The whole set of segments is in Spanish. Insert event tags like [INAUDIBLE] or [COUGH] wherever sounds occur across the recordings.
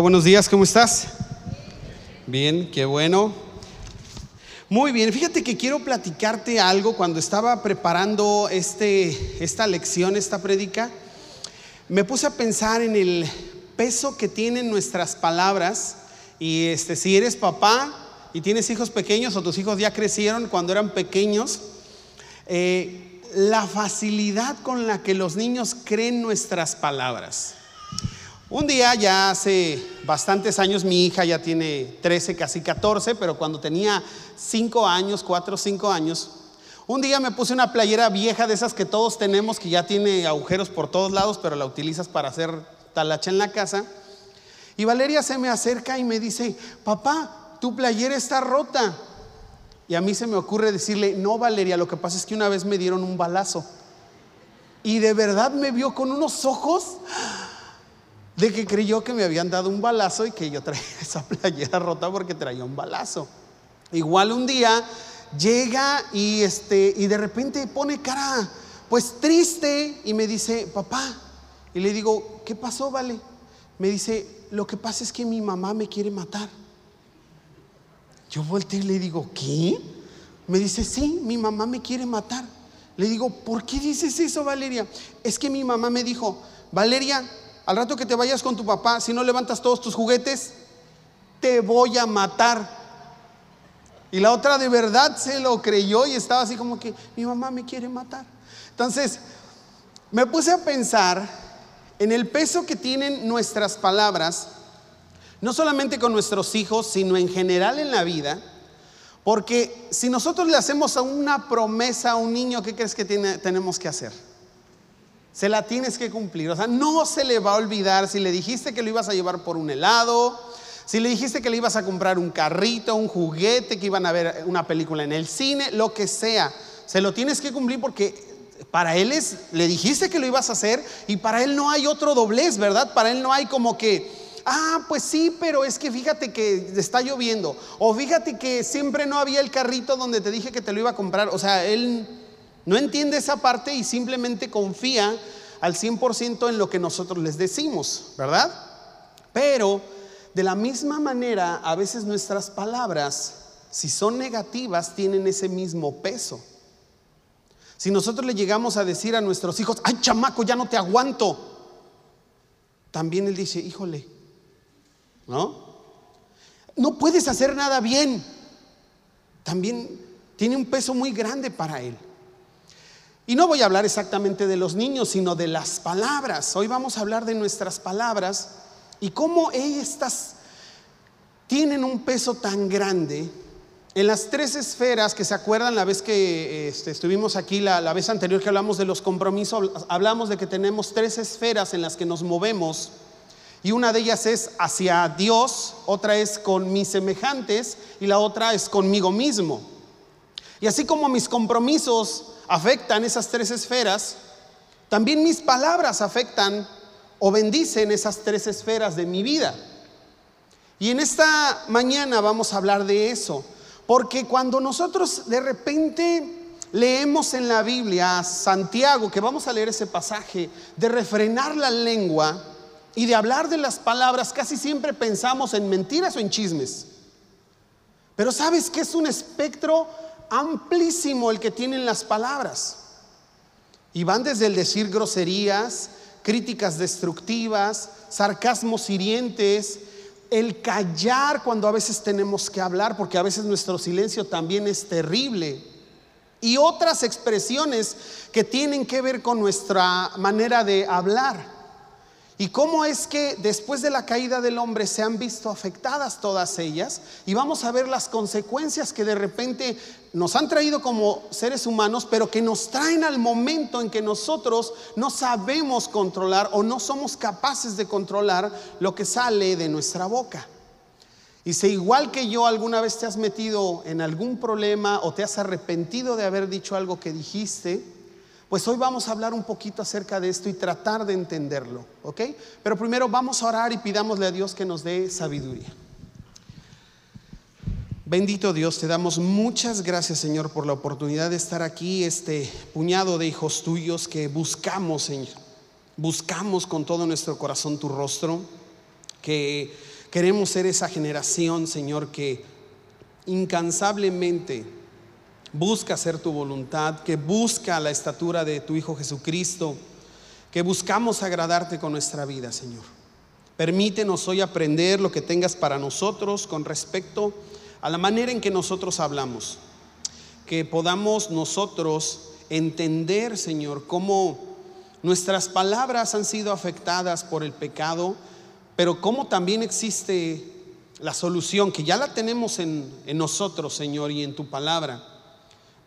Buenos días, ¿cómo estás? Bien, qué bueno. Muy bien, fíjate que quiero platicarte algo cuando estaba preparando este, esta lección, esta prédica. Me puse a pensar en el peso que tienen nuestras palabras y este, si eres papá y tienes hijos pequeños o tus hijos ya crecieron cuando eran pequeños, eh, la facilidad con la que los niños creen nuestras palabras. Un día, ya hace bastantes años, mi hija ya tiene 13, casi 14, pero cuando tenía 5 años, 4 o 5 años, un día me puse una playera vieja de esas que todos tenemos, que ya tiene agujeros por todos lados, pero la utilizas para hacer talacha en la casa. Y Valeria se me acerca y me dice, papá, tu playera está rota. Y a mí se me ocurre decirle, no Valeria, lo que pasa es que una vez me dieron un balazo. Y de verdad me vio con unos ojos de que creyó que me habían dado un balazo y que yo traía [LAUGHS] esa playera rota porque traía un balazo. Igual un día llega y este y de repente pone cara pues triste y me dice, "Papá." Y le digo, "¿Qué pasó, Vale?" Me dice, "Lo que pasa es que mi mamá me quiere matar." Yo volteé y le digo, "¿Qué?" Me dice, "Sí, mi mamá me quiere matar." Le digo, "¿Por qué dices eso, Valeria?" Es que mi mamá me dijo, "Valeria, al rato que te vayas con tu papá, si no levantas todos tus juguetes, te voy a matar. Y la otra de verdad se lo creyó y estaba así como que mi mamá me quiere matar. Entonces, me puse a pensar en el peso que tienen nuestras palabras, no solamente con nuestros hijos, sino en general en la vida. Porque si nosotros le hacemos a una promesa a un niño, ¿qué crees que tenemos que hacer? Se la tienes que cumplir. O sea, no se le va a olvidar si le dijiste que lo ibas a llevar por un helado, si le dijiste que le ibas a comprar un carrito, un juguete, que iban a ver una película en el cine, lo que sea. Se lo tienes que cumplir porque para él es, le dijiste que lo ibas a hacer y para él no hay otro doblez, ¿verdad? Para él no hay como que, ah, pues sí, pero es que fíjate que está lloviendo. O fíjate que siempre no había el carrito donde te dije que te lo iba a comprar. O sea, él no entiende esa parte y simplemente confía al 100% en lo que nosotros les decimos, ¿verdad? Pero de la misma manera, a veces nuestras palabras, si son negativas, tienen ese mismo peso. Si nosotros le llegamos a decir a nuestros hijos, ay chamaco, ya no te aguanto, también él dice, híjole, ¿no? No puedes hacer nada bien. También tiene un peso muy grande para él. Y no voy a hablar exactamente de los niños, sino de las palabras. Hoy vamos a hablar de nuestras palabras y cómo estas tienen un peso tan grande en las tres esferas que se acuerdan la vez que este, estuvimos aquí, la, la, vez anterior que hablamos de los compromisos, hablamos de que tenemos tres esferas en las que nos movemos y una de ellas es hacia Dios, otra es con mis semejantes y la otra es conmigo mismo. Y así como mis compromisos afectan esas tres esferas, también mis palabras afectan o bendicen esas tres esferas de mi vida. Y en esta mañana vamos a hablar de eso, porque cuando nosotros de repente leemos en la Biblia a Santiago, que vamos a leer ese pasaje, de refrenar la lengua y de hablar de las palabras, casi siempre pensamos en mentiras o en chismes. Pero sabes que es un espectro amplísimo el que tienen las palabras. Y van desde el decir groserías, críticas destructivas, sarcasmos hirientes, el callar cuando a veces tenemos que hablar, porque a veces nuestro silencio también es terrible. Y otras expresiones que tienen que ver con nuestra manera de hablar. Y cómo es que después de la caída del hombre se han visto afectadas todas ellas. Y vamos a ver las consecuencias que de repente nos han traído como seres humanos, pero que nos traen al momento en que nosotros no sabemos controlar o no somos capaces de controlar lo que sale de nuestra boca. Y si igual que yo alguna vez te has metido en algún problema o te has arrepentido de haber dicho algo que dijiste, pues hoy vamos a hablar un poquito acerca de esto y tratar de entenderlo, ¿ok? Pero primero vamos a orar y pidámosle a Dios que nos dé sabiduría. Bendito Dios, te damos muchas gracias Señor por la oportunidad de estar aquí, este puñado de hijos tuyos que buscamos, Señor. Buscamos con todo nuestro corazón tu rostro. que queremos ser esa generación, Señor, que incansablemente busca hacer tu voluntad, que busca la estatura de tu Hijo Jesucristo, que buscamos agradarte con nuestra vida, Señor. Permítenos hoy aprender lo que tengas para nosotros con respecto a la manera en que nosotros hablamos. Que podamos nosotros entender, Señor, cómo nuestras palabras han sido afectadas por el pecado, pero cómo también existe la solución, que ya la tenemos en, en nosotros, Señor, y en tu palabra,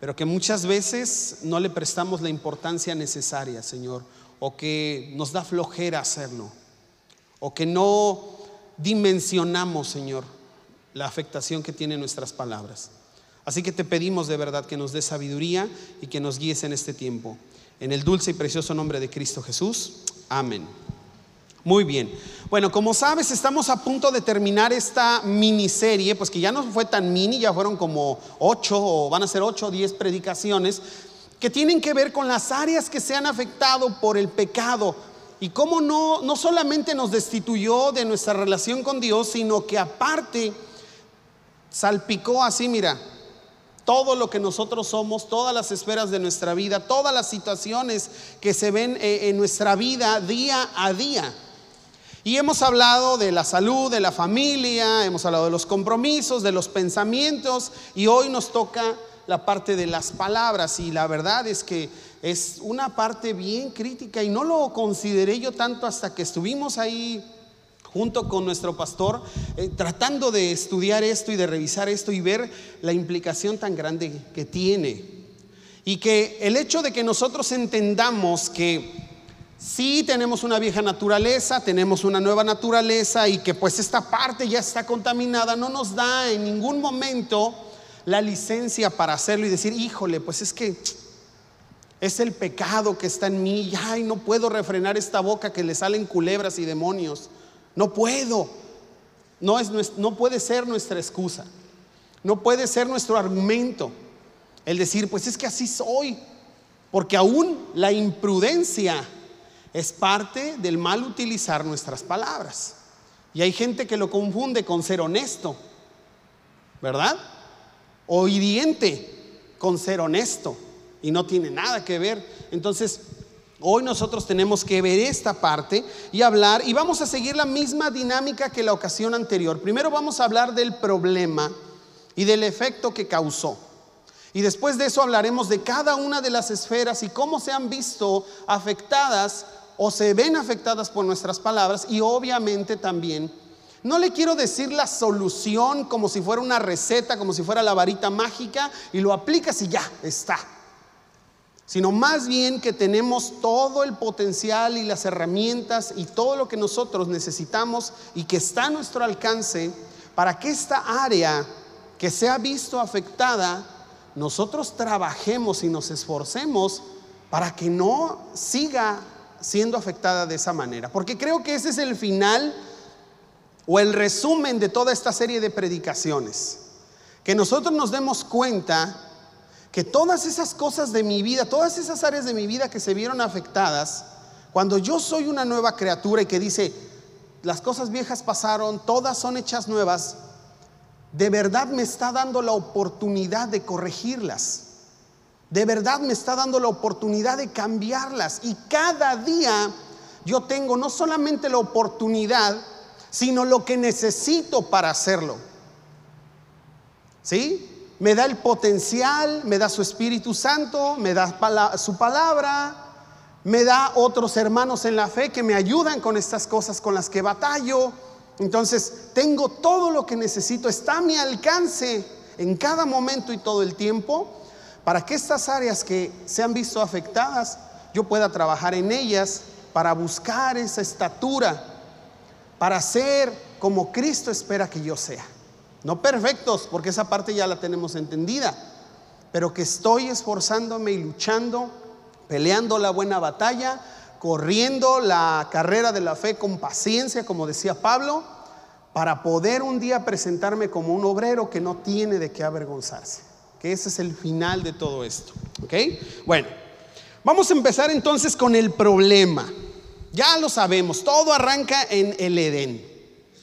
pero que muchas veces no le prestamos la importancia necesaria, Señor, o que nos da flojera hacerlo, o que no dimensionamos, Señor, la afectación que tienen nuestras palabras. Así que te pedimos de verdad que nos dé sabiduría y que nos guíes en este tiempo. En el dulce y precioso nombre de Cristo Jesús. Amén. Muy bien. Bueno, como sabes, estamos a punto de terminar esta miniserie, pues que ya no fue tan mini, ya fueron como ocho o van a ser ocho o diez predicaciones que tienen que ver con las áreas que se han afectado por el pecado y cómo no, no solamente nos destituyó de nuestra relación con Dios, sino que aparte salpicó así, mira, todo lo que nosotros somos, todas las esferas de nuestra vida, todas las situaciones que se ven eh, en nuestra vida día a día. Y hemos hablado de la salud, de la familia, hemos hablado de los compromisos, de los pensamientos y hoy nos toca la parte de las palabras y la verdad es que es una parte bien crítica y no lo consideré yo tanto hasta que estuvimos ahí junto con nuestro pastor, eh, tratando de estudiar esto y de revisar esto y ver la implicación tan grande que tiene. Y que el hecho de que nosotros entendamos que sí tenemos una vieja naturaleza, tenemos una nueva naturaleza y que pues esta parte ya está contaminada, no nos da en ningún momento la licencia para hacerlo y decir, híjole, pues es que es el pecado que está en mí, ay, no puedo refrenar esta boca que le salen culebras y demonios. No puedo. No, es, no puede ser nuestra excusa. No puede ser nuestro argumento. El decir, pues es que así soy. Porque aún la imprudencia es parte del mal utilizar nuestras palabras. Y hay gente que lo confunde con ser honesto, ¿verdad? O hiriente con ser honesto. Y no tiene nada que ver. Entonces, Hoy nosotros tenemos que ver esta parte y hablar, y vamos a seguir la misma dinámica que la ocasión anterior. Primero vamos a hablar del problema y del efecto que causó. Y después de eso hablaremos de cada una de las esferas y cómo se han visto afectadas o se ven afectadas por nuestras palabras y obviamente también no le quiero decir la solución como si fuera una receta, como si fuera la varita mágica y lo aplicas y ya está. Sino más bien que tenemos todo el potencial y las herramientas y todo lo que nosotros necesitamos y que está a nuestro alcance para que esta área que se ha visto afectada, nosotros trabajemos y nos esforcemos para que no siga siendo afectada de esa manera. Porque creo que ese es el final o el resumen de toda esta serie de predicaciones. Que nosotros nos demos cuenta que todas esas cosas de mi vida, todas esas áreas de mi vida que se vieron afectadas, cuando yo soy una nueva criatura y que dice, las cosas viejas pasaron, todas son hechas nuevas, de verdad me está dando la oportunidad de corregirlas. De verdad me está dando la oportunidad de cambiarlas. Y cada día yo tengo no solamente la oportunidad, sino lo que necesito para hacerlo. ¿Sí? me da el potencial, me da su Espíritu Santo, me da su palabra, me da otros hermanos en la fe que me ayudan con estas cosas con las que batallo. Entonces, tengo todo lo que necesito, está a mi alcance en cada momento y todo el tiempo para que estas áreas que se han visto afectadas, yo pueda trabajar en ellas para buscar esa estatura, para ser como Cristo espera que yo sea. No perfectos, porque esa parte ya la tenemos entendida, pero que estoy esforzándome y luchando, peleando la buena batalla, corriendo la carrera de la fe con paciencia, como decía Pablo, para poder un día presentarme como un obrero que no tiene de qué avergonzarse. Ese es el final de todo esto. ¿Ok? Bueno, vamos a empezar entonces con el problema. Ya lo sabemos, todo arranca en el Edén.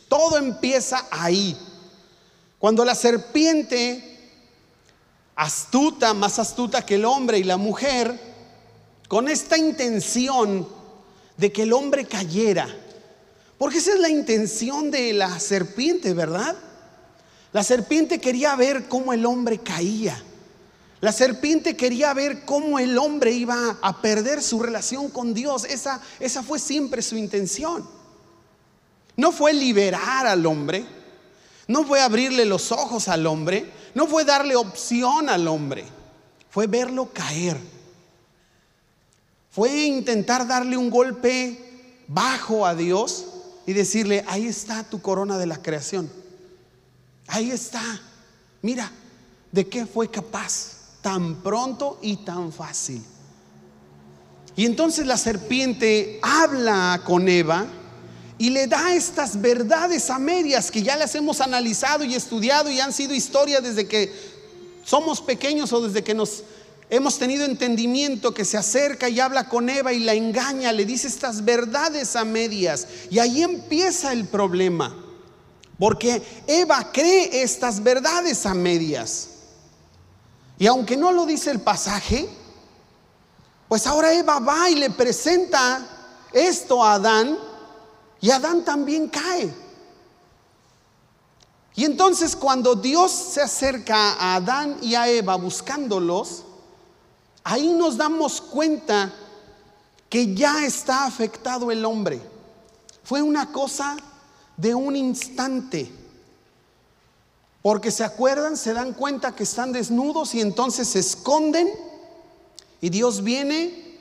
Todo empieza ahí. Cuando la serpiente, astuta, más astuta que el hombre y la mujer, con esta intención de que el hombre cayera, porque esa es la intención de la serpiente, ¿verdad? La serpiente quería ver cómo el hombre caía. La serpiente quería ver cómo el hombre iba a perder su relación con Dios. Esa, esa fue siempre su intención. No fue liberar al hombre, no fue abrirle los ojos al hombre, no fue darle opción al hombre, fue verlo caer. Fue intentar darle un golpe bajo a Dios y decirle, ahí está tu corona de la creación. Ahí está. Mira, ¿de qué fue capaz? Tan pronto y tan fácil. Y entonces la serpiente habla con Eva y le da estas verdades a medias que ya las hemos analizado y estudiado y han sido historias desde que somos pequeños o desde que nos hemos tenido entendimiento que se acerca y habla con Eva y la engaña, le dice estas verdades a medias. Y ahí empieza el problema. Porque Eva cree estas verdades a medias. Y aunque no lo dice el pasaje, pues ahora Eva va y le presenta esto a Adán y Adán también cae. Y entonces cuando Dios se acerca a Adán y a Eva buscándolos, ahí nos damos cuenta que ya está afectado el hombre. Fue una cosa de un instante. Porque se acuerdan, se dan cuenta que están desnudos y entonces se esconden y Dios viene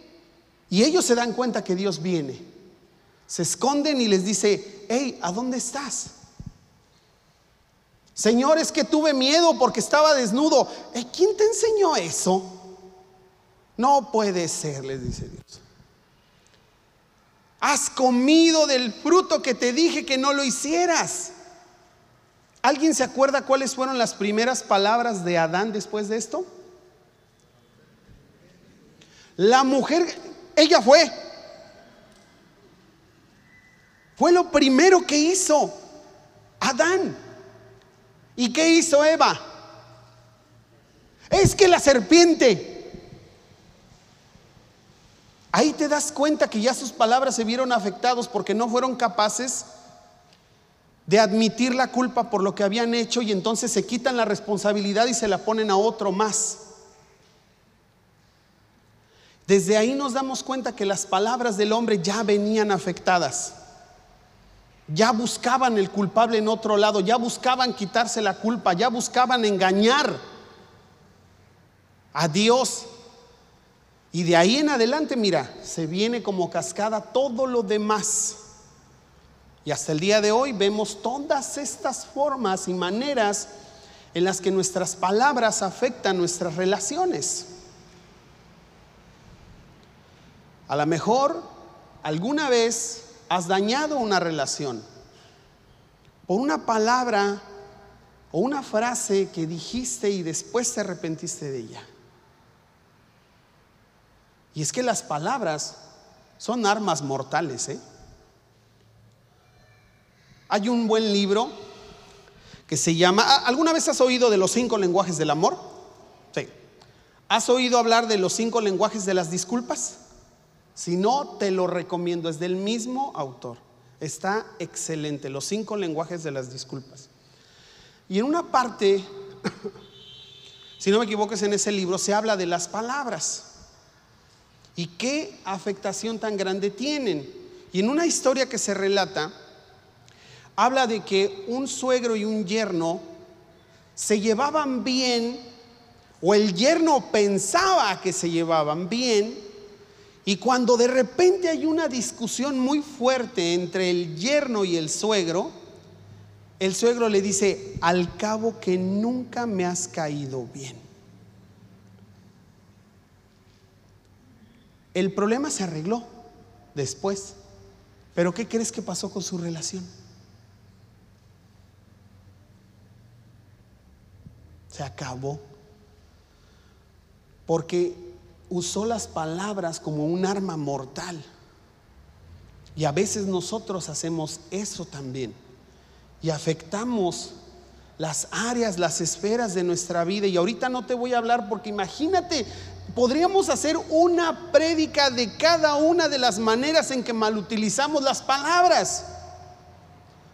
y ellos se dan cuenta que Dios viene. Se esconden y les dice, hey, ¿a dónde estás? Señor, es que tuve miedo porque estaba desnudo. ¿Quién te enseñó eso? No puede ser, les dice Dios. Has comido del fruto que te dije que no lo hicieras. ¿Alguien se acuerda cuáles fueron las primeras palabras de Adán después de esto? La mujer, ella fue. Fue lo primero que hizo Adán. ¿Y qué hizo Eva? Es que la serpiente Ahí te das cuenta que ya sus palabras se vieron afectados porque no fueron capaces de admitir la culpa por lo que habían hecho y entonces se quitan la responsabilidad y se la ponen a otro más. Desde ahí nos damos cuenta que las palabras del hombre ya venían afectadas. Ya buscaban el culpable en otro lado, ya buscaban quitarse la culpa, ya buscaban engañar a Dios y de ahí en adelante, mira, se viene como cascada todo lo demás. Y hasta el día de hoy vemos todas estas formas y maneras en las que nuestras palabras afectan nuestras relaciones. A lo mejor alguna vez has dañado una relación por una palabra o una frase que dijiste y después te arrepentiste de ella. Y es que las palabras son armas mortales. ¿eh? Hay un buen libro que se llama, ¿alguna vez has oído de los cinco lenguajes del amor? Sí. ¿Has oído hablar de los cinco lenguajes de las disculpas? Si no, te lo recomiendo, es del mismo autor. Está excelente, los cinco lenguajes de las disculpas. Y en una parte, [COUGHS] si no me equivoco, en ese libro se habla de las palabras. ¿Y qué afectación tan grande tienen? Y en una historia que se relata, habla de que un suegro y un yerno se llevaban bien, o el yerno pensaba que se llevaban bien, y cuando de repente hay una discusión muy fuerte entre el yerno y el suegro, el suegro le dice, al cabo que nunca me has caído bien. El problema se arregló después. Pero ¿qué crees que pasó con su relación? Se acabó. Porque usó las palabras como un arma mortal. Y a veces nosotros hacemos eso también. y afectamos las áreas, las esferas de nuestra vida. Y ahorita no te voy a hablar porque imagínate, podríamos hacer una prédica de cada una de las maneras en que mal utilizamos las palabras.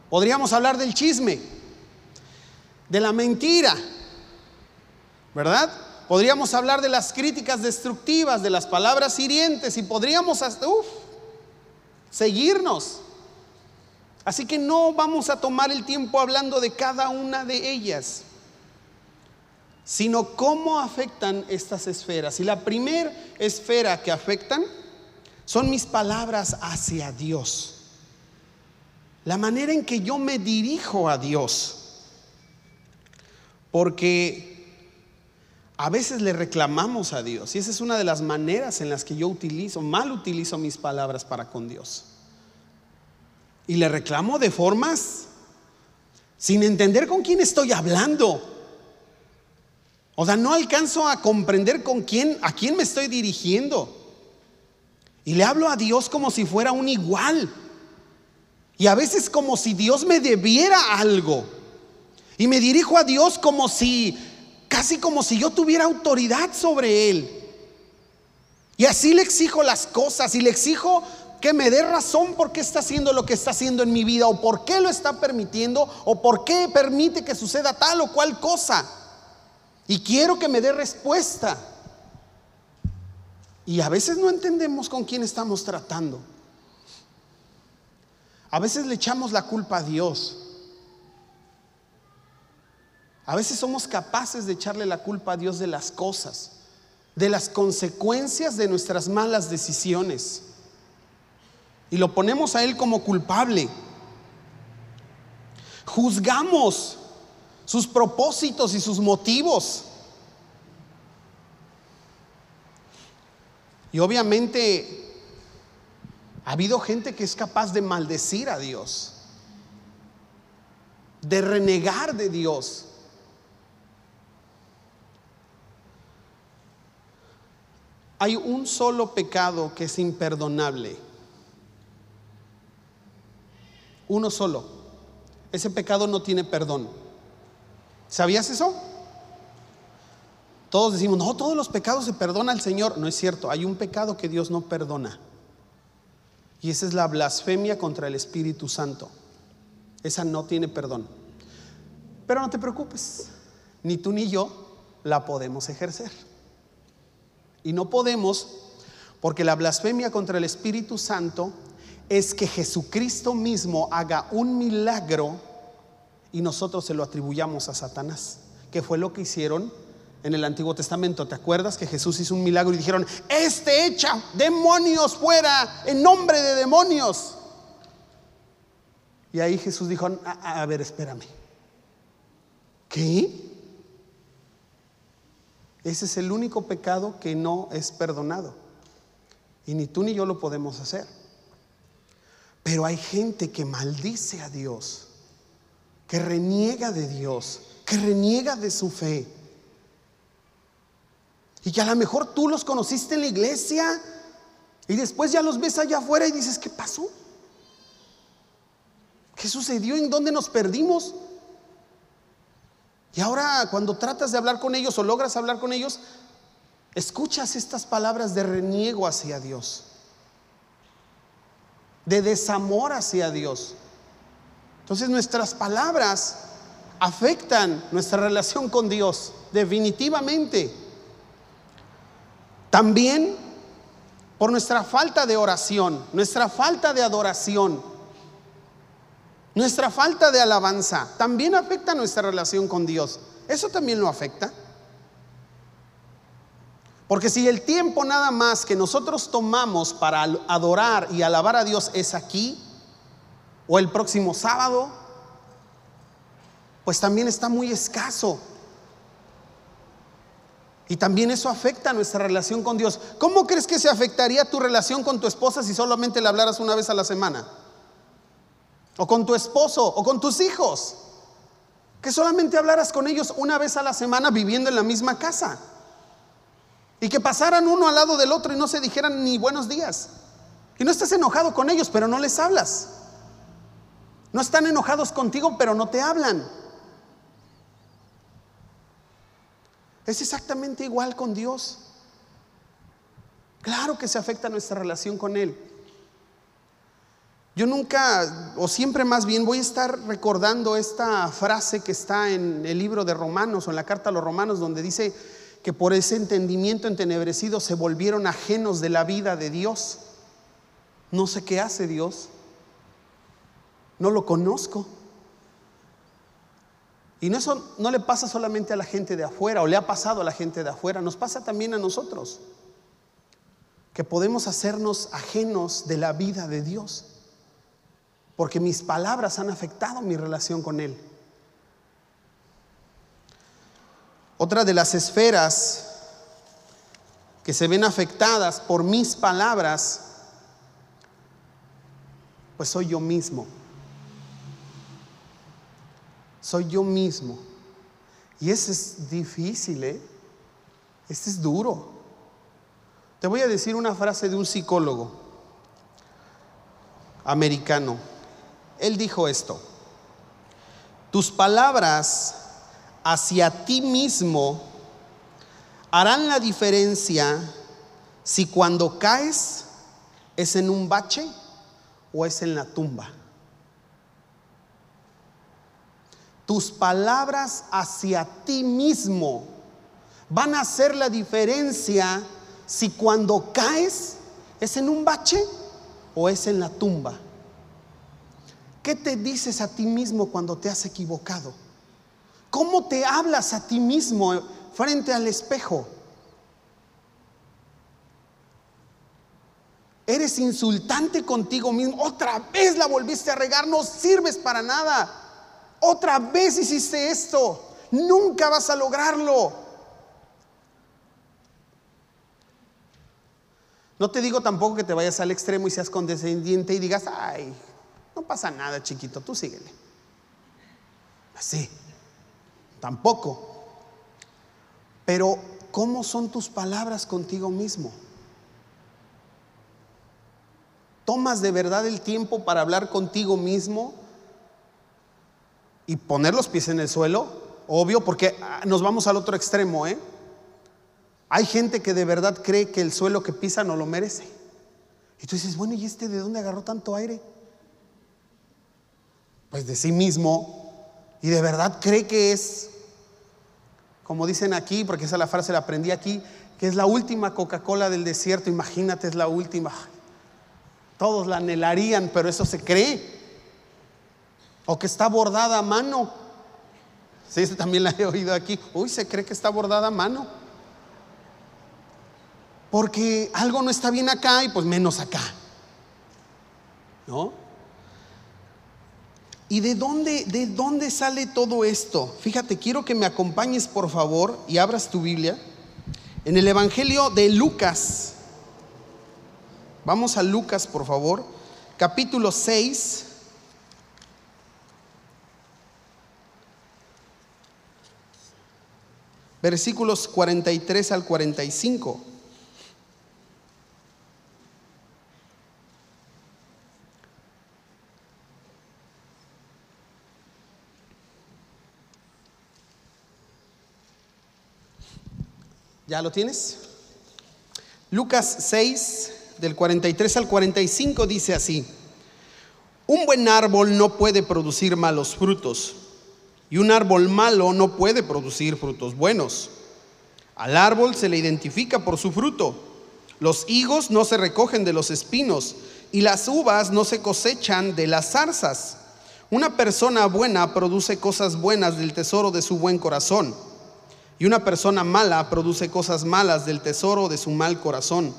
Podríamos hablar del chisme, de la mentira, ¿verdad? Podríamos hablar de las críticas destructivas, de las palabras hirientes y podríamos hasta, seguirnos. Así que no vamos a tomar el tiempo hablando de cada una de ellas, sino cómo afectan estas esferas. Y la primera esfera que afectan son mis palabras hacia Dios. La manera en que yo me dirijo a Dios. Porque a veces le reclamamos a Dios. Y esa es una de las maneras en las que yo utilizo, mal utilizo mis palabras para con Dios. Y le reclamo de formas sin entender con quién estoy hablando. O sea, no alcanzo a comprender con quién, a quién me estoy dirigiendo. Y le hablo a Dios como si fuera un igual. Y a veces como si Dios me debiera algo. Y me dirijo a Dios como si, casi como si yo tuviera autoridad sobre Él. Y así le exijo las cosas y le exijo que me dé razón por qué está haciendo lo que está haciendo en mi vida o por qué lo está permitiendo o por qué permite que suceda tal o cual cosa. Y quiero que me dé respuesta. Y a veces no entendemos con quién estamos tratando. A veces le echamos la culpa a Dios. A veces somos capaces de echarle la culpa a Dios de las cosas, de las consecuencias de nuestras malas decisiones y lo ponemos a Él como culpable. Juzgamos sus propósitos y sus motivos. Y obviamente ha habido gente que es capaz de maldecir a Dios, de renegar de Dios. Hay un solo pecado que es imperdonable uno solo. Ese pecado no tiene perdón. ¿Sabías eso? Todos decimos, no, todos los pecados se perdona al Señor. No es cierto, hay un pecado que Dios no perdona. Y esa es la blasfemia contra el Espíritu Santo. Esa no tiene perdón. Pero no te preocupes, ni tú ni yo la podemos ejercer. Y no podemos porque la blasfemia contra el Espíritu Santo es que Jesucristo mismo haga un milagro y nosotros se lo atribuyamos a Satanás, que fue lo que hicieron en el Antiguo Testamento. ¿Te acuerdas que Jesús hizo un milagro y dijeron, este echa demonios fuera en nombre de demonios? Y ahí Jesús dijo, a, a ver, espérame. ¿Qué? Ese es el único pecado que no es perdonado. Y ni tú ni yo lo podemos hacer. Pero hay gente que maldice a Dios, que reniega de Dios, que reniega de su fe. Y que a lo mejor tú los conociste en la iglesia y después ya los ves allá afuera y dices, ¿qué pasó? ¿Qué sucedió? ¿En dónde nos perdimos? Y ahora cuando tratas de hablar con ellos o logras hablar con ellos, escuchas estas palabras de reniego hacia Dios de desamor hacia Dios. Entonces nuestras palabras afectan nuestra relación con Dios, definitivamente. También por nuestra falta de oración, nuestra falta de adoración, nuestra falta de alabanza, también afecta nuestra relación con Dios. Eso también lo afecta. Porque si el tiempo nada más que nosotros tomamos para adorar y alabar a Dios es aquí, o el próximo sábado, pues también está muy escaso. Y también eso afecta nuestra relación con Dios. ¿Cómo crees que se afectaría tu relación con tu esposa si solamente le hablaras una vez a la semana? O con tu esposo, o con tus hijos. Que solamente hablaras con ellos una vez a la semana viviendo en la misma casa. Y que pasaran uno al lado del otro y no se dijeran ni buenos días. Y no estés enojado con ellos, pero no les hablas. No están enojados contigo, pero no te hablan. Es exactamente igual con Dios. Claro que se afecta nuestra relación con Él. Yo nunca, o siempre más bien, voy a estar recordando esta frase que está en el libro de Romanos o en la carta a los Romanos, donde dice que por ese entendimiento entenebrecido se volvieron ajenos de la vida de Dios. No sé qué hace Dios. No lo conozco. Y no, eso no le pasa solamente a la gente de afuera, o le ha pasado a la gente de afuera, nos pasa también a nosotros, que podemos hacernos ajenos de la vida de Dios, porque mis palabras han afectado mi relación con Él. Otra de las esferas que se ven afectadas por mis palabras, pues soy yo mismo soy yo mismo. Y eso es difícil, ¿eh? Este es duro. Te voy a decir una frase de un psicólogo americano. Él dijo esto, tus palabras hacia ti mismo harán la diferencia si cuando caes es en un bache o es en la tumba. Tus palabras hacia ti mismo van a hacer la diferencia si cuando caes es en un bache o es en la tumba. ¿Qué te dices a ti mismo cuando te has equivocado? ¿Cómo te hablas a ti mismo frente al espejo? Eres insultante contigo mismo. Otra vez la volviste a regar, no sirves para nada. Otra vez hiciste esto. Nunca vas a lograrlo. No te digo tampoco que te vayas al extremo y seas condescendiente y digas, ay, no pasa nada, chiquito, tú síguele. Así, tampoco. Pero, ¿cómo son tus palabras contigo mismo? ¿Tomas de verdad el tiempo para hablar contigo mismo? Y poner los pies en el suelo, obvio, porque ah, nos vamos al otro extremo, ¿eh? Hay gente que de verdad cree que el suelo que pisa no lo merece. Y tú dices, bueno, ¿y este de dónde agarró tanto aire? Pues de sí mismo. Y de verdad cree que es, como dicen aquí, porque esa la frase la aprendí aquí, que es la última Coca-Cola del desierto. Imagínate, es la última. Todos la anhelarían, pero eso se cree. O que está bordada a mano. Sí, también la he oído aquí. Uy, se cree que está bordada a mano. Porque algo no está bien acá y pues menos acá. ¿No? ¿Y de dónde, de dónde sale todo esto? Fíjate, quiero que me acompañes por favor y abras tu Biblia en el Evangelio de Lucas. Vamos a Lucas, por favor, capítulo 6. Versículos 43 al 45. ¿Ya lo tienes? Lucas 6, del 43 al 45 dice así, un buen árbol no puede producir malos frutos y un árbol malo no puede producir frutos buenos. Al árbol se le identifica por su fruto. Los higos no se recogen de los espinos y las uvas no se cosechan de las zarzas. Una persona buena produce cosas buenas del tesoro de su buen corazón y una persona mala produce cosas malas del tesoro de su mal corazón.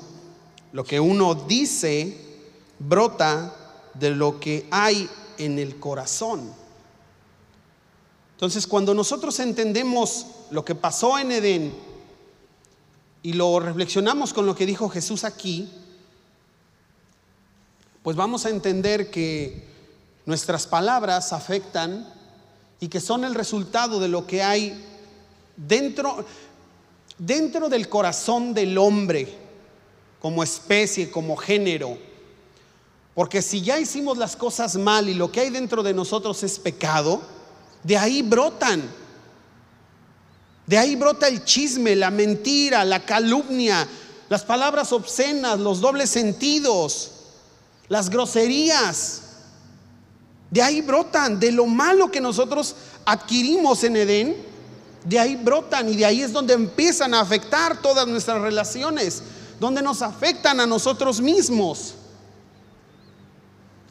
Lo que uno dice brota de lo que hay en el corazón. Entonces, cuando nosotros entendemos lo que pasó en Edén y lo reflexionamos con lo que dijo Jesús aquí, pues vamos a entender que nuestras palabras afectan y que son el resultado de lo que hay dentro, dentro del corazón del hombre como especie, como género. Porque si ya hicimos las cosas mal y lo que hay dentro de nosotros es pecado, de ahí brotan. De ahí brota el chisme, la mentira, la calumnia, las palabras obscenas, los dobles sentidos, las groserías. De ahí brotan, de lo malo que nosotros adquirimos en Edén, de ahí brotan y de ahí es donde empiezan a afectar todas nuestras relaciones, donde nos afectan a nosotros mismos.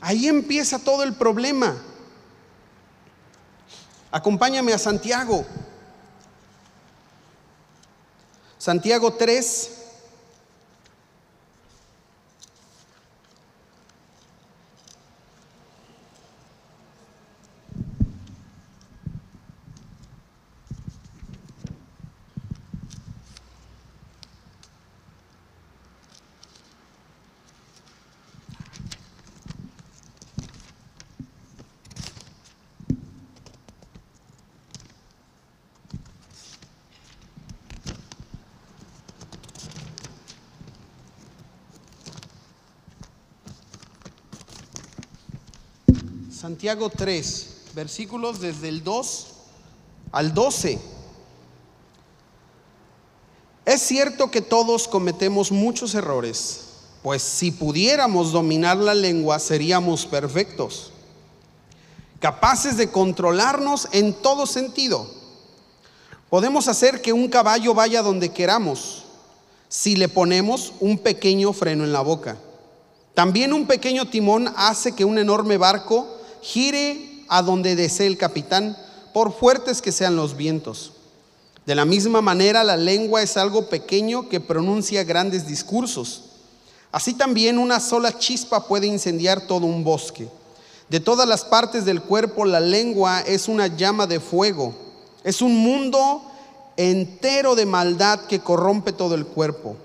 Ahí empieza todo el problema. Acompáñame a Santiago. Santiago 3, Santiago 3, versículos desde el 2 al 12. Es cierto que todos cometemos muchos errores, pues si pudiéramos dominar la lengua seríamos perfectos, capaces de controlarnos en todo sentido. Podemos hacer que un caballo vaya donde queramos si le ponemos un pequeño freno en la boca. También un pequeño timón hace que un enorme barco gire a donde desee el capitán, por fuertes que sean los vientos. De la misma manera, la lengua es algo pequeño que pronuncia grandes discursos. Así también una sola chispa puede incendiar todo un bosque. De todas las partes del cuerpo, la lengua es una llama de fuego. Es un mundo entero de maldad que corrompe todo el cuerpo.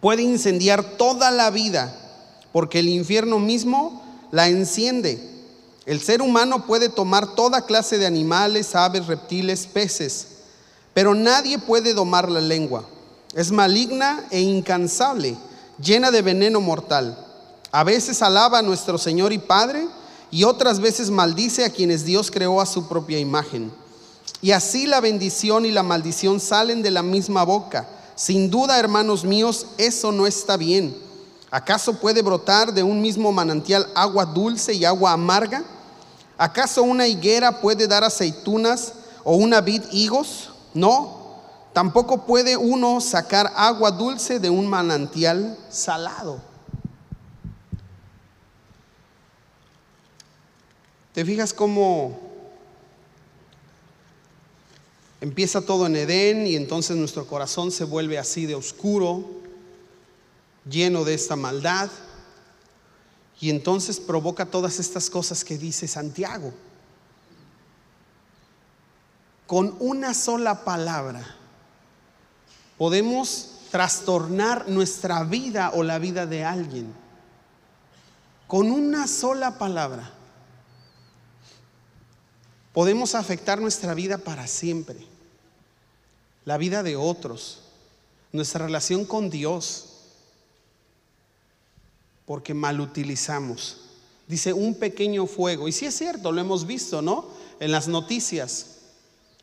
Puede incendiar toda la vida, porque el infierno mismo la enciende. El ser humano puede tomar toda clase de animales, aves, reptiles, peces, pero nadie puede domar la lengua. Es maligna e incansable, llena de veneno mortal. A veces alaba a nuestro Señor y Padre y otras veces maldice a quienes Dios creó a su propia imagen. Y así la bendición y la maldición salen de la misma boca. Sin duda, hermanos míos, eso no está bien. ¿Acaso puede brotar de un mismo manantial agua dulce y agua amarga? ¿Acaso una higuera puede dar aceitunas o una vid higos? No, tampoco puede uno sacar agua dulce de un manantial salado. ¿Te fijas cómo empieza todo en Edén y entonces nuestro corazón se vuelve así de oscuro? Lleno de esta maldad. Y entonces provoca todas estas cosas que dice Santiago. Con una sola palabra podemos trastornar nuestra vida o la vida de alguien. Con una sola palabra podemos afectar nuestra vida para siempre, la vida de otros, nuestra relación con Dios porque mal utilizamos. Dice un pequeño fuego. Y si es cierto, lo hemos visto, ¿no? En las noticias.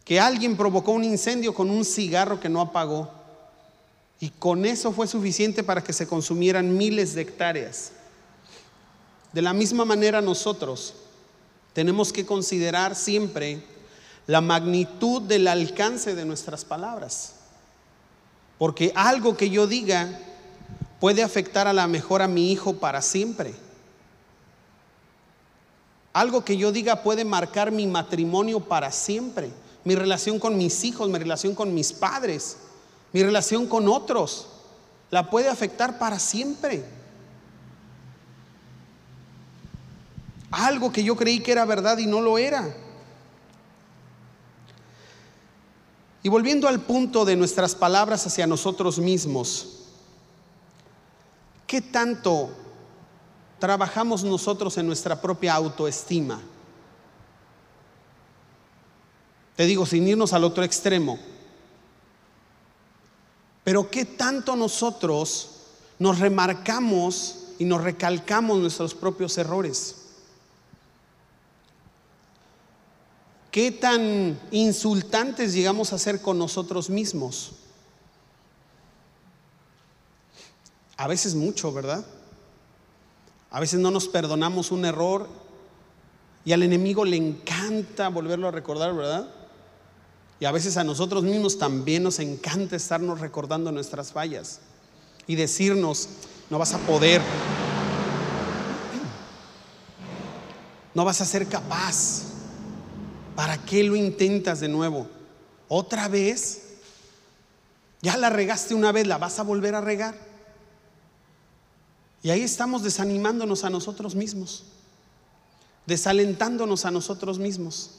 Que alguien provocó un incendio con un cigarro que no apagó. Y con eso fue suficiente para que se consumieran miles de hectáreas. De la misma manera nosotros tenemos que considerar siempre la magnitud del alcance de nuestras palabras. Porque algo que yo diga puede afectar a la mejor a mi hijo para siempre. Algo que yo diga puede marcar mi matrimonio para siempre, mi relación con mis hijos, mi relación con mis padres, mi relación con otros. La puede afectar para siempre. Algo que yo creí que era verdad y no lo era. Y volviendo al punto de nuestras palabras hacia nosotros mismos, ¿Qué tanto trabajamos nosotros en nuestra propia autoestima? Te digo, sin irnos al otro extremo. Pero ¿qué tanto nosotros nos remarcamos y nos recalcamos nuestros propios errores. ¿Qué tan insultantes llegamos a ser con nosotros mismos? A veces mucho, ¿verdad? A veces no nos perdonamos un error y al enemigo le encanta volverlo a recordar, ¿verdad? Y a veces a nosotros mismos también nos encanta estarnos recordando nuestras fallas y decirnos, no vas a poder, no vas a ser capaz. ¿Para qué lo intentas de nuevo? ¿Otra vez? Ya la regaste una vez, ¿la vas a volver a regar? Y ahí estamos desanimándonos a nosotros mismos, desalentándonos a nosotros mismos.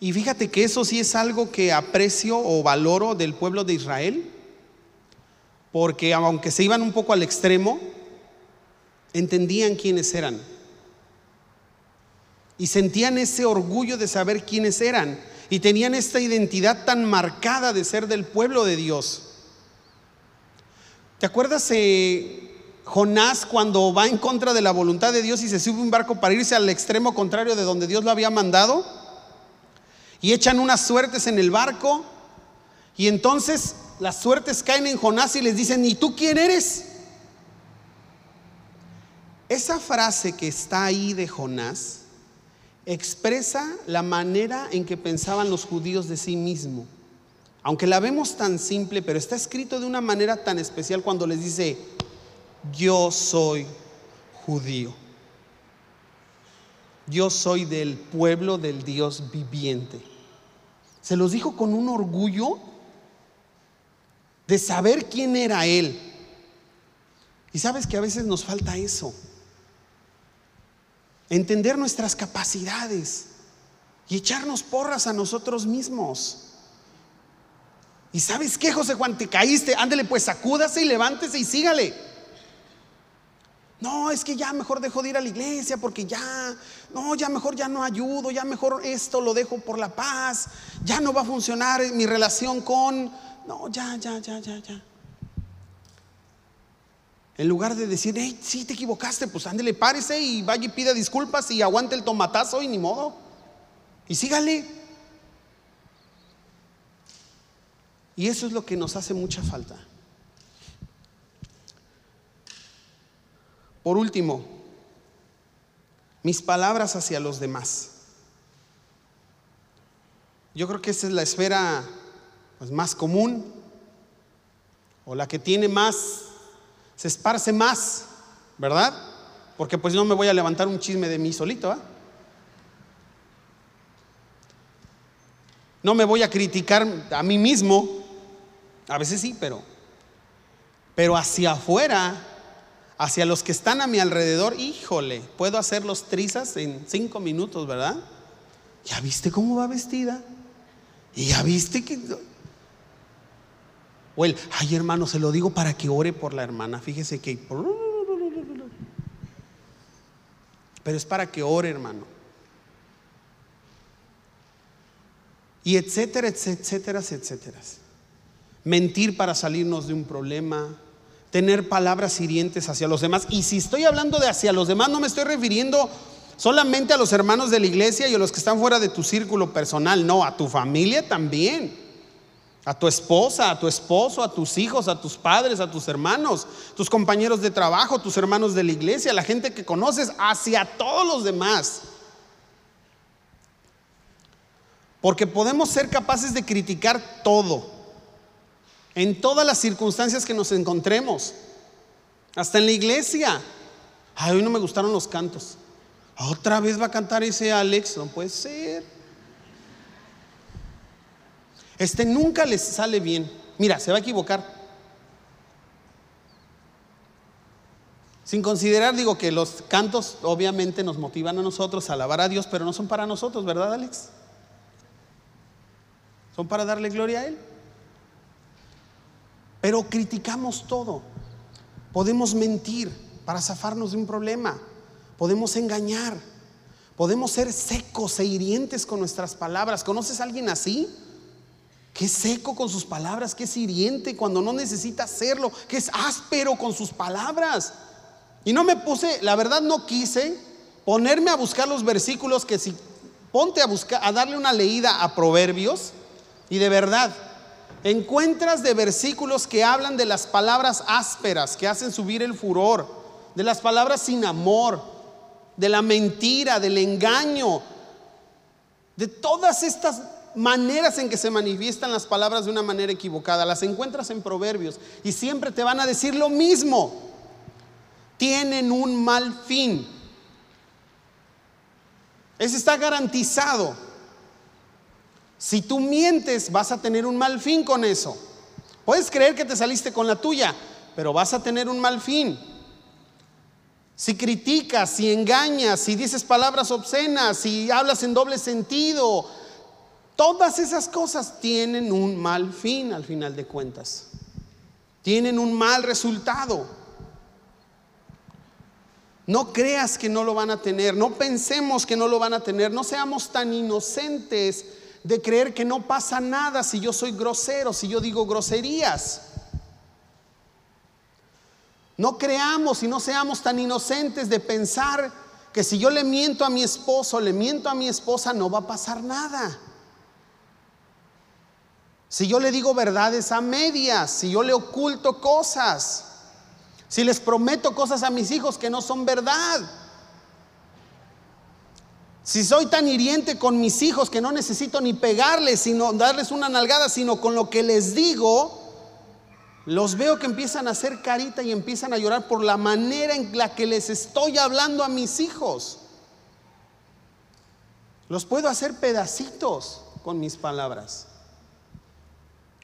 Y fíjate que eso sí es algo que aprecio o valoro del pueblo de Israel, porque aunque se iban un poco al extremo, entendían quiénes eran. Y sentían ese orgullo de saber quiénes eran. Y tenían esta identidad tan marcada de ser del pueblo de Dios. ¿Te acuerdas eh, Jonás cuando va en contra de la voluntad de Dios y se sube un barco para irse al extremo contrario de donde Dios lo había mandado? Y echan unas suertes en el barco. Y entonces las suertes caen en Jonás y les dicen, ¿y tú quién eres? Esa frase que está ahí de Jonás expresa la manera en que pensaban los judíos de sí mismo. Aunque la vemos tan simple, pero está escrito de una manera tan especial cuando les dice, yo soy judío. Yo soy del pueblo del Dios viviente. Se los dijo con un orgullo de saber quién era Él. Y sabes que a veces nos falta eso. Entender nuestras capacidades y echarnos porras a nosotros mismos. Y sabes qué, José Juan, te caíste, ándele pues sacúdase y levántese y sígale. No, es que ya mejor dejo de ir a la iglesia porque ya, no, ya mejor ya no ayudo, ya mejor esto lo dejo por la paz, ya no va a funcionar mi relación con, no, ya, ya, ya, ya, ya. En lugar de decir, hey, sí te equivocaste, pues ándele, párese y vaya y pida disculpas y aguante el tomatazo y ni modo. Y sígale. Y eso es lo que nos hace mucha falta. Por último, mis palabras hacia los demás. Yo creo que esa es la esfera pues, más común o la que tiene más, se esparce más, ¿verdad? Porque pues no me voy a levantar un chisme de mí solito, ¿ah? No me voy a criticar a mí mismo, a veces sí, pero, pero hacia afuera, hacia los que están a mi alrededor, híjole, puedo hacer los trizas en cinco minutos, ¿verdad? ¿Ya viste cómo va vestida? ¿Y ya viste que... O el, ay hermano, se lo digo para que ore por la hermana. Fíjese que... Pero es para que ore, hermano. Y etcétera, etcétera, etcétera mentir para salirnos de un problema, tener palabras hirientes hacia los demás. Y si estoy hablando de hacia los demás, no me estoy refiriendo solamente a los hermanos de la iglesia y a los que están fuera de tu círculo personal, no, a tu familia también. A tu esposa, a tu esposo, a tus hijos, a tus padres, a tus hermanos, tus compañeros de trabajo, tus hermanos de la iglesia, la gente que conoces, hacia todos los demás. Porque podemos ser capaces de criticar todo, en todas las circunstancias que nos encontremos, hasta en la iglesia. Ay, no me gustaron los cantos. Otra vez va a cantar ese Alex, no puede ser. Este nunca les sale bien. Mira, se va a equivocar. Sin considerar, digo que los cantos obviamente nos motivan a nosotros a alabar a Dios, pero no son para nosotros, ¿verdad, Alex? Son para darle gloria a Él. Pero criticamos todo. Podemos mentir para zafarnos de un problema. Podemos engañar. Podemos ser secos e hirientes con nuestras palabras. ¿Conoces a alguien así? que es seco con sus palabras, que es hiriente cuando no necesita hacerlo, que es áspero con sus palabras. Y no me puse, la verdad no quise ponerme a buscar los versículos que si ponte a buscar a darle una leída a Proverbios y de verdad encuentras de versículos que hablan de las palabras ásperas que hacen subir el furor, de las palabras sin amor, de la mentira, del engaño, de todas estas maneras en que se manifiestan las palabras de una manera equivocada. Las encuentras en proverbios y siempre te van a decir lo mismo. Tienen un mal fin. Ese está garantizado. Si tú mientes, vas a tener un mal fin con eso. Puedes creer que te saliste con la tuya, pero vas a tener un mal fin. Si criticas, si engañas, si dices palabras obscenas, si hablas en doble sentido, Todas esas cosas tienen un mal fin al final de cuentas. Tienen un mal resultado. No creas que no lo van a tener, no pensemos que no lo van a tener, no seamos tan inocentes de creer que no pasa nada si yo soy grosero, si yo digo groserías. No creamos y no seamos tan inocentes de pensar que si yo le miento a mi esposo, le miento a mi esposa, no va a pasar nada. Si yo le digo verdades a medias, si yo le oculto cosas, si les prometo cosas a mis hijos que no son verdad. Si soy tan hiriente con mis hijos que no necesito ni pegarles, sino darles una nalgada, sino con lo que les digo, los veo que empiezan a hacer carita y empiezan a llorar por la manera en la que les estoy hablando a mis hijos. Los puedo hacer pedacitos con mis palabras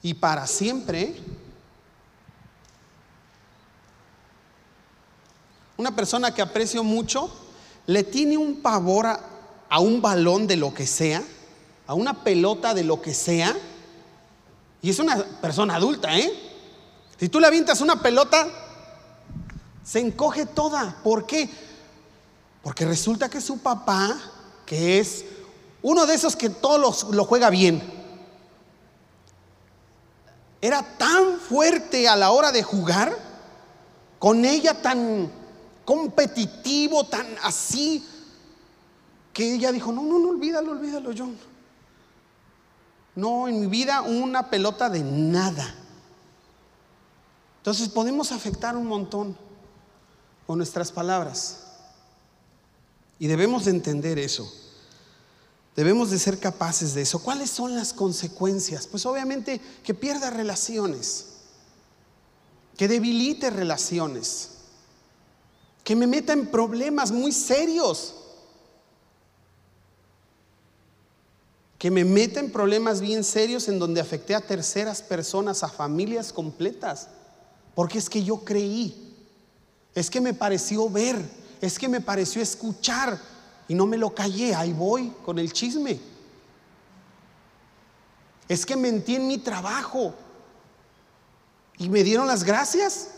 y para siempre. Una persona que aprecio mucho le tiene un pavor a, un balón de lo que sea, a una pelota de lo que sea, y es una persona adulta, ¿eh? Si tú le avientas una pelota, se encoge toda. ¿Por qué? Porque resulta que su papá, que es uno de esos que todos lo juega bien, era tan fuerte a la hora de jugar, con ella tan competitivo, tan así, que ella dijo, no, no, no, olvídalo, olvídalo, John. No, en mi vida una pelota de nada. Entonces podemos afectar un montón con nuestras palabras. Y debemos de entender eso. Debemos de ser capaces de eso. ¿Cuáles son las consecuencias? Pues obviamente que pierda relaciones, que debilite relaciones, que me meta en problemas muy serios, que me meta en problemas bien serios en donde afecté a terceras personas, a familias completas, porque es que yo creí, es que me pareció ver, es que me pareció escuchar, y no me lo callé, ahí voy con el chisme. Es que mentí en mi trabajo. Y me dieron las gracias.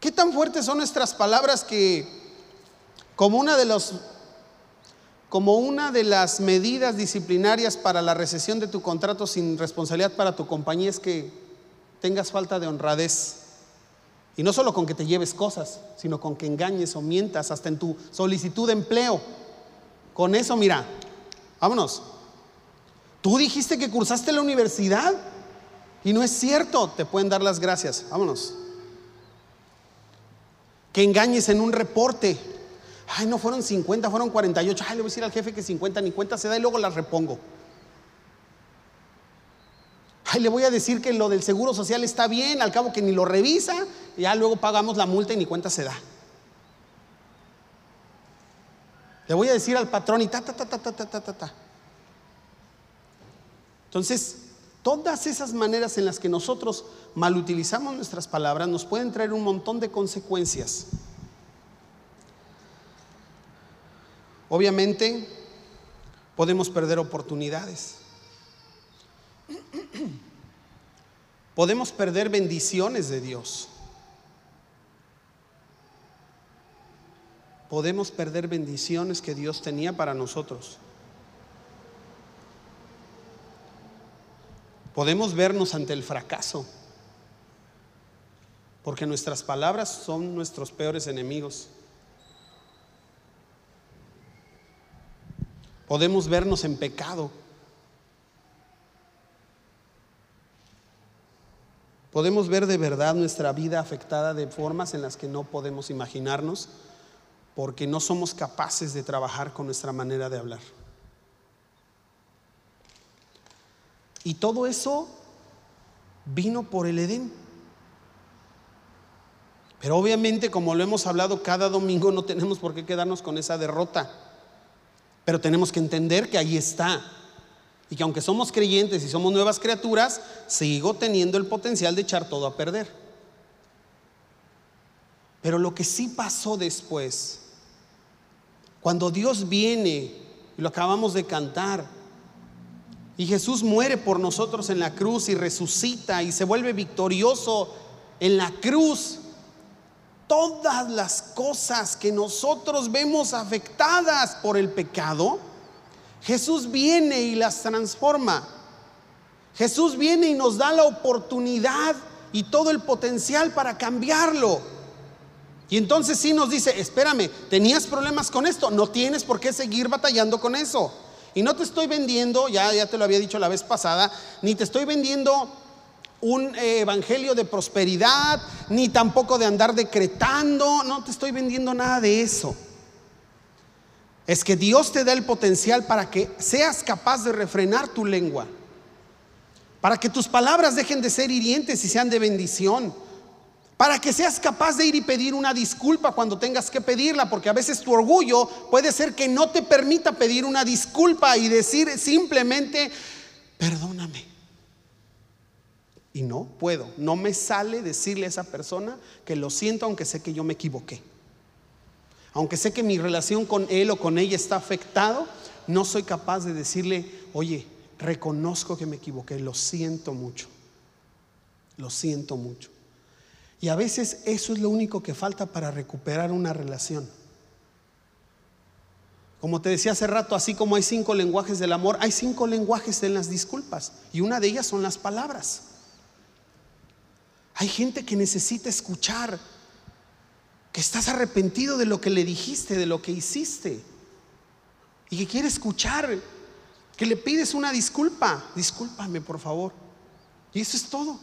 ¿Qué tan fuertes son nuestras palabras que como una de los como una de las medidas disciplinarias para la recesión de tu contrato sin responsabilidad para tu compañía es que tengas falta de honradez? Y no solo con que te lleves cosas, sino con que engañes o mientas hasta en tu solicitud de empleo. Con eso, mira, vámonos. Tú dijiste que cursaste la universidad y no es cierto, te pueden dar las gracias. Vámonos. Que engañes en un reporte. Ay, no fueron 50, fueron 48. Ay, le voy a decir al jefe que 50 ni cuenta se da y luego las repongo. Ay, le voy a decir que lo del seguro social está bien, al cabo que ni lo revisa, y ya luego pagamos la multa y ni cuenta se da. Le voy a decir al patrón y ta, ta, ta, ta, ta, ta, ta, ta. Entonces, todas esas maneras en las que nosotros malutilizamos nuestras palabras nos pueden traer un montón de consecuencias. Obviamente, podemos perder oportunidades. podemos perder bendiciones de Dios. Podemos perder bendiciones que Dios tenía para nosotros. Podemos vernos ante el fracaso, porque nuestras palabras son nuestros peores enemigos. Podemos vernos en pecado. Podemos ver de verdad nuestra vida afectada de formas en las que no podemos imaginarnos porque no somos capaces de trabajar con nuestra manera de hablar. Y todo eso vino por el Edén. Pero obviamente, como lo hemos hablado cada domingo, no tenemos por qué quedarnos con esa derrota. Pero tenemos que entender que ahí está. Y que aunque somos creyentes y somos nuevas criaturas, sigo teniendo el potencial de echar todo a perder. Pero lo que sí pasó después, cuando Dios viene, y lo acabamos de cantar, y Jesús muere por nosotros en la cruz y resucita y se vuelve victorioso en la cruz, todas las cosas que nosotros vemos afectadas por el pecado, Jesús viene y las transforma. Jesús viene y nos da la oportunidad y todo el potencial para cambiarlo. Y entonces sí nos dice, espérame, tenías problemas con esto, no tienes por qué seguir batallando con eso. Y no te estoy vendiendo, ya, ya te lo había dicho la vez pasada, ni te estoy vendiendo un eh, evangelio de prosperidad, ni tampoco de andar decretando, no te estoy vendiendo nada de eso es que Dios te da el potencial para que seas capaz de refrenar tu lengua, para que tus palabras dejen de ser hirientes y sean de bendición, para que seas capaz de ir y pedir una disculpa cuando tengas que pedirla, porque a veces tu orgullo puede ser que no te permita pedir una disculpa y decir simplemente, perdóname. Y no puedo, no me sale decirle a esa persona que lo siento aunque sé que yo me equivoqué. Aunque sé que mi relación con él o con ella está afectado, no soy capaz de decirle, oye, reconozco que me equivoqué, lo siento mucho, lo siento mucho. Y a veces eso es lo único que falta para recuperar una relación. Como te decía hace rato, así como hay cinco lenguajes del amor, hay cinco lenguajes en las disculpas. Y una de ellas son las palabras. Hay gente que necesita escuchar que estás arrepentido de lo que le dijiste, de lo que hiciste, y que quiere escuchar, que le pides una disculpa, discúlpame por favor. Y eso es todo.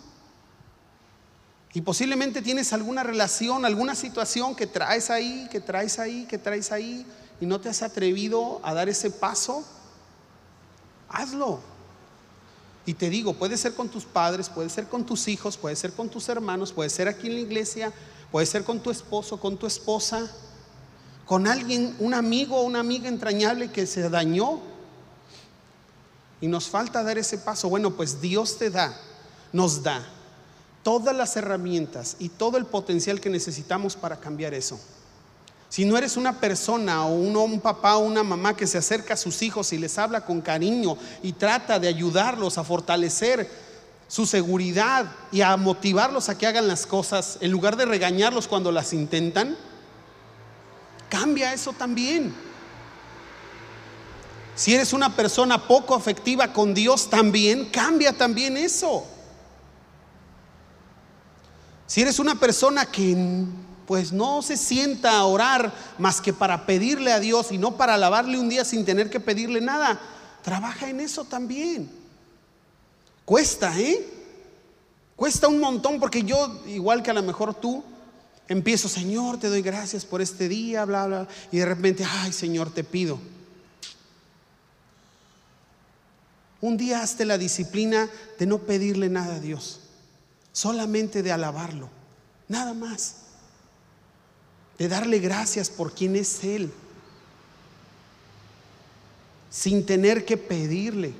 Y posiblemente tienes alguna relación, alguna situación que traes ahí, que traes ahí, que traes ahí, y no te has atrevido a dar ese paso. Hazlo. Y te digo, puede ser con tus padres, puede ser con tus hijos, puede ser con tus hermanos, puede ser aquí en la iglesia, Puede ser con tu esposo, con tu esposa, con alguien, un amigo o una amiga entrañable que se dañó. Y nos falta dar ese paso. Bueno, pues Dios te da, nos da todas las herramientas y todo el potencial que necesitamos para cambiar eso. Si no eres una persona o un papá o una mamá que se acerca a sus hijos y les habla con cariño y trata de ayudarlos a fortalecer su seguridad y a motivarlos a que hagan las cosas en lugar de regañarlos cuando las intentan, cambia eso también. Si eres una persona poco afectiva con Dios también, cambia también eso. Si eres una persona que pues no se sienta a orar más que para pedirle a Dios y no para alabarle un día sin tener que pedirle nada, trabaja en eso también. Cuesta, ¿eh? Cuesta un montón porque yo, igual que a lo mejor tú, empiezo, Señor, te doy gracias por este día, bla, bla, y de repente, ay, Señor, te pido. Un día hazte la disciplina de no pedirle nada a Dios, solamente de alabarlo, nada más. De darle gracias por quien es Él, sin tener que pedirle.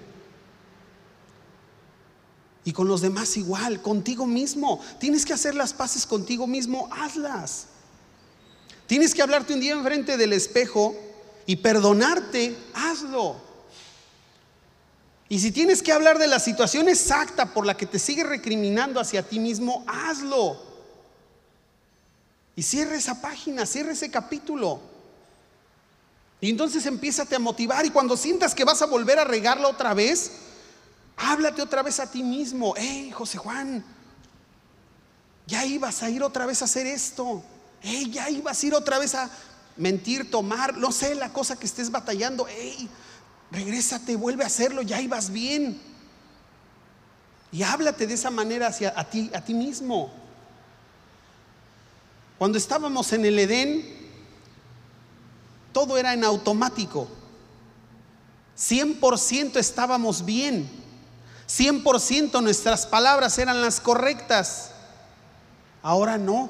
Y con los demás igual, contigo mismo. Tienes que hacer las paces contigo mismo, hazlas. Tienes que hablarte un día enfrente del espejo y perdonarte, hazlo. Y si tienes que hablar de la situación exacta por la que te sigue recriminando hacia ti mismo, hazlo. Y cierra esa página, cierra ese capítulo. Y entonces empiézate a motivar y cuando sientas que vas a volver a regarla otra vez, Háblate otra vez a ti mismo. Hey, José Juan, ya ibas a ir otra vez a hacer esto. Hey, ya ibas a ir otra vez a mentir, tomar, no sé, la cosa que estés batallando. Hey, regrésate, vuelve a hacerlo, ya ibas bien. Y háblate de esa manera hacia a ti, a ti mismo. Cuando estábamos en el Edén, todo era en automático. 100% estábamos bien. 100% nuestras palabras eran las correctas. Ahora no.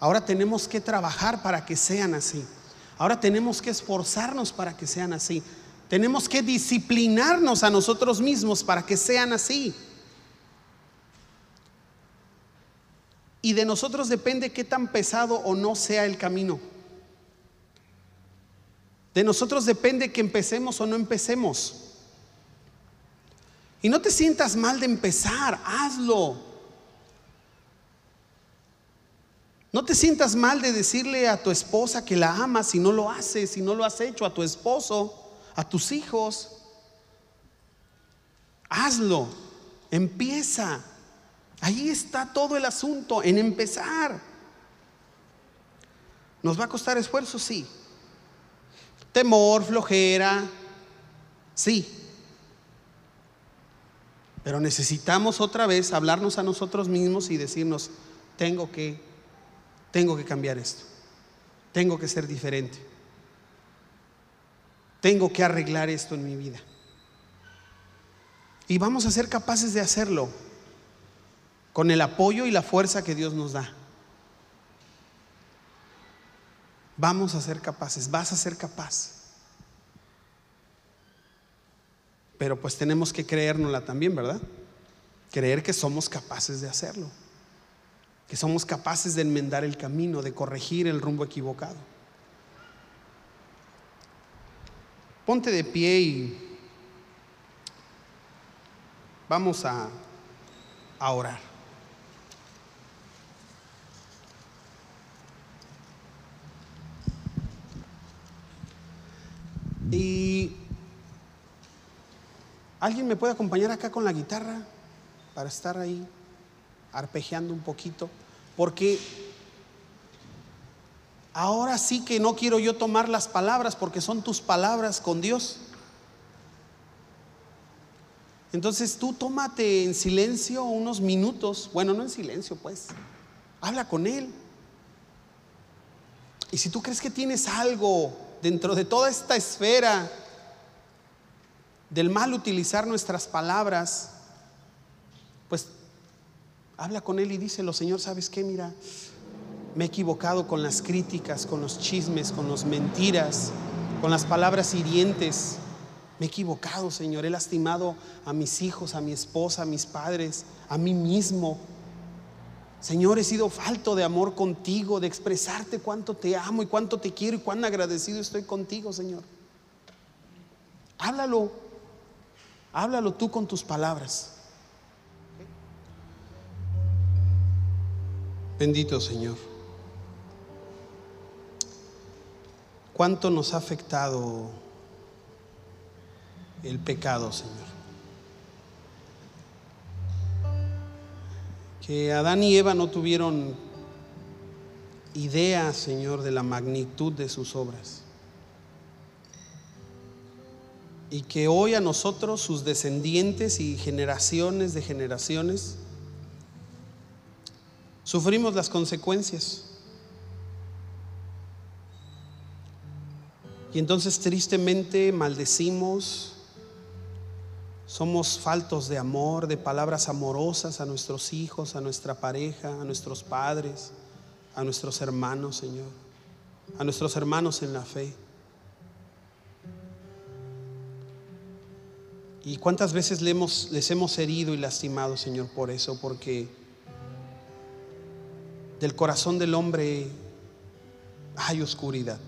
Ahora tenemos que trabajar para que sean así. Ahora tenemos que esforzarnos para que sean así. Tenemos que disciplinarnos a nosotros mismos para que sean así. Y de nosotros depende qué tan pesado o no sea el camino. De nosotros depende que empecemos o no empecemos. Y no te sientas mal de empezar, hazlo. No te sientas mal de decirle a tu esposa que la amas si no lo haces, si no lo has hecho, a tu esposo, a tus hijos. Hazlo, empieza. Ahí está todo el asunto, en empezar. ¿Nos va a costar esfuerzo? Sí. Temor, flojera, sí. Pero necesitamos otra vez hablarnos a nosotros mismos y decirnos, tengo que, tengo que cambiar esto. Tengo que ser diferente. Tengo que arreglar esto en mi vida. Y vamos a ser capaces de hacerlo con el apoyo y la fuerza que Dios nos da. Vamos a ser capaces, vas a ser capaz. Pero pues tenemos que creérnosla también, ¿verdad? Creer que somos capaces de hacerlo, que somos capaces de enmendar el camino, de corregir el rumbo equivocado. Ponte de pie y vamos a, a orar. Y alguien me puede acompañar acá con la guitarra para estar ahí arpejeando un poquito, porque ahora sí que no quiero yo tomar las palabras porque son tus palabras con Dios. Entonces tú tómate en silencio unos minutos, bueno, no en silencio pues, habla con Él. Y si tú crees que tienes algo dentro de toda esta esfera del mal utilizar nuestras palabras, pues habla con Él y díselo, Señor, ¿sabes qué? Mira, me he equivocado con las críticas, con los chismes, con las mentiras, con las palabras hirientes. Me he equivocado, Señor. He lastimado a mis hijos, a mi esposa, a mis padres, a mí mismo. Señor, he sido falto de amor contigo, de expresarte cuánto te amo y cuánto te quiero y cuán agradecido estoy contigo, Señor. Háblalo, háblalo tú con tus palabras. Bendito Señor. ¿Cuánto nos ha afectado el pecado, Señor? Que Adán y Eva no tuvieron idea, Señor, de la magnitud de sus obras. Y que hoy a nosotros, sus descendientes y generaciones de generaciones, sufrimos las consecuencias. Y entonces tristemente maldecimos, somos faltos de amor, de palabras amorosas a nuestros hijos, a nuestra pareja, a nuestros padres, a nuestros hermanos, Señor, a nuestros hermanos en la fe. ¿Y cuántas veces les hemos, herido y lastimado, Señor, por eso? Porque del corazón del hombre hay oscuridad.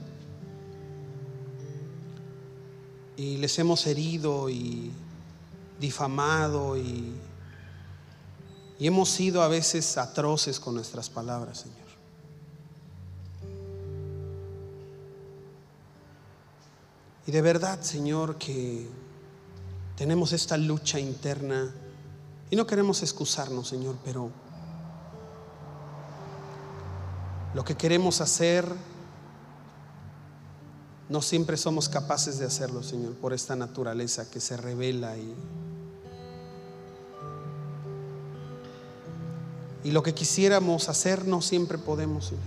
Y les hemos herido y difamado y, y hemos sido a veces atroces con nuestras palabras, Señor. Y de verdad, Señor, que tenemos esta lucha interna y no queremos excusarnos, Señor, pero lo que queremos hacer no siempre somos capaces de hacerlo, Señor, por esta naturaleza que se revela y y lo que quisiéramos hacer no siempre podemos, Señor.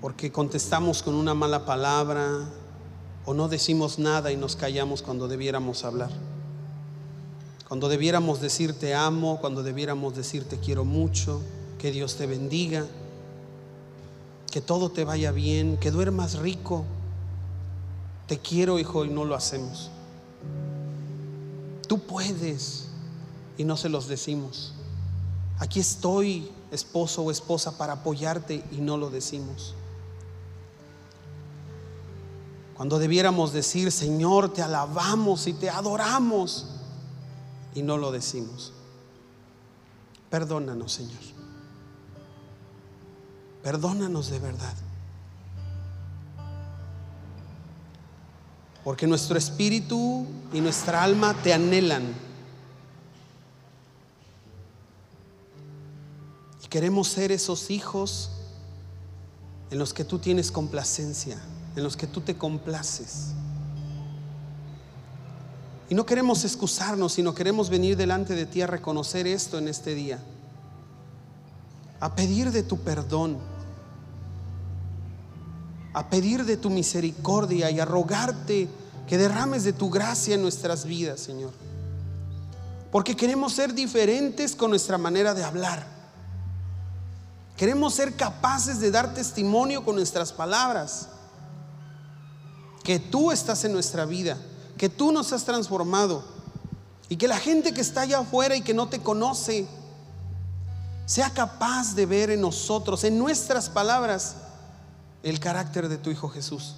Porque contestamos con una mala palabra o no decimos nada y nos callamos cuando debiéramos hablar. Cuando debiéramos decir te amo, cuando debiéramos decir te quiero mucho, que Dios te bendiga, que todo te vaya bien, que duermas rico. Te quiero, hijo, y no lo hacemos. Tú puedes y no se los decimos. Aquí estoy, esposo o esposa, para apoyarte y no lo decimos. Cuando debiéramos decir, Señor, te alabamos y te adoramos y no lo decimos. Perdónanos, Señor. Perdónanos de verdad. Porque nuestro espíritu y nuestra alma te anhelan. Queremos ser esos hijos en los que tú tienes complacencia, en los que tú te complaces. Y no queremos excusarnos, sino queremos venir delante de ti a reconocer esto en este día. A pedir de tu perdón. A pedir de tu misericordia y a rogarte que derrames de tu gracia en nuestras vidas, Señor. Porque queremos ser diferentes con nuestra manera de hablar. Queremos ser capaces de dar testimonio con nuestras palabras. Que tú estás en nuestra vida que tú nos has transformado y que la gente que está allá afuera y que no te conoce sea capaz de ver en nosotros, en nuestras palabras, el carácter de tu Hijo Jesús.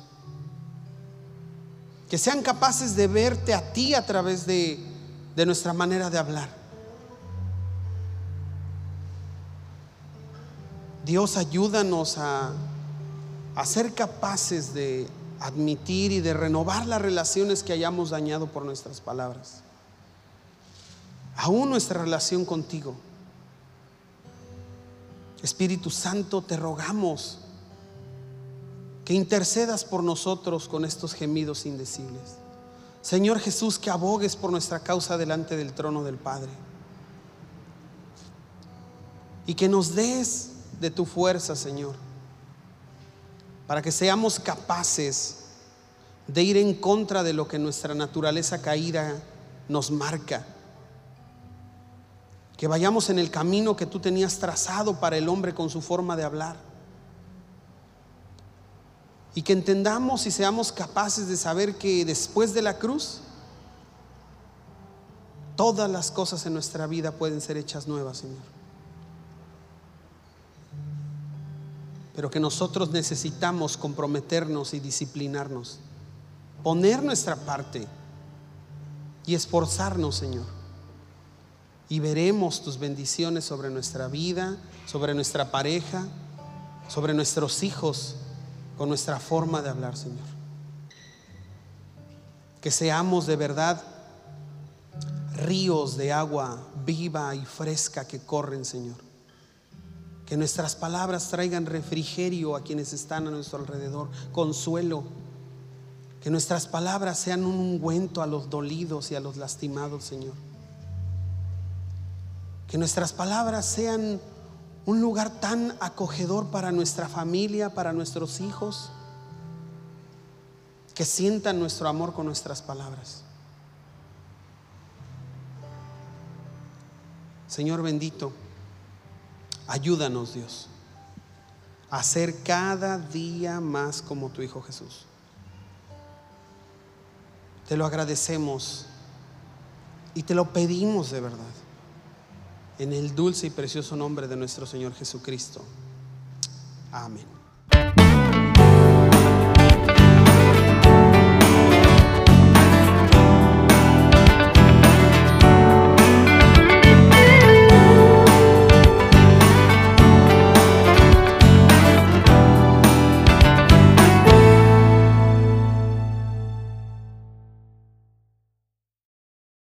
Que sean capaces de verte a ti a través de, de nuestra manera de hablar. Dios, ayúdanos a, ser capaces de admitir y de renovar las relaciones que hayamos dañado por nuestras palabras. Aún nuestra relación contigo. Espíritu Santo, te rogamos que intercedas por nosotros con estos gemidos indecibles. Señor Jesús, que abogues por nuestra causa delante del trono del Padre. Y que nos des de tu fuerza, Señor para que seamos capaces de ir en contra de lo que nuestra naturaleza caída nos marca. Que vayamos en el camino que tú tenías trazado para el hombre con su forma de hablar. Y que entendamos y seamos capaces de saber que después de la cruz, todas las cosas en nuestra vida pueden ser hechas nuevas, Señor. Pero que nosotros necesitamos comprometernos y disciplinarnos, poner nuestra parte y esforzarnos, Señor. Y veremos tus bendiciones sobre nuestra vida, sobre nuestra pareja, sobre nuestros hijos, con nuestra forma de hablar, Señor. Que seamos de verdad ríos de agua viva y fresca que corren, Señor que nuestras palabras traigan refrigerio a quienes están a nuestro alrededor, consuelo. Que nuestras palabras sean un ungüento a los dolidos y a los lastimados, Señor. Que nuestras palabras sean un lugar tan acogedor para nuestra familia, para nuestros hijos, que sientan nuestro amor con nuestras palabras. Señor bendito. Ayúdanos, Dios, a ser cada día más como tu Hijo Jesús. Te lo agradecemos y te lo pedimos de verdad. En el dulce y precioso nombre de nuestro Señor Jesucristo. Amén.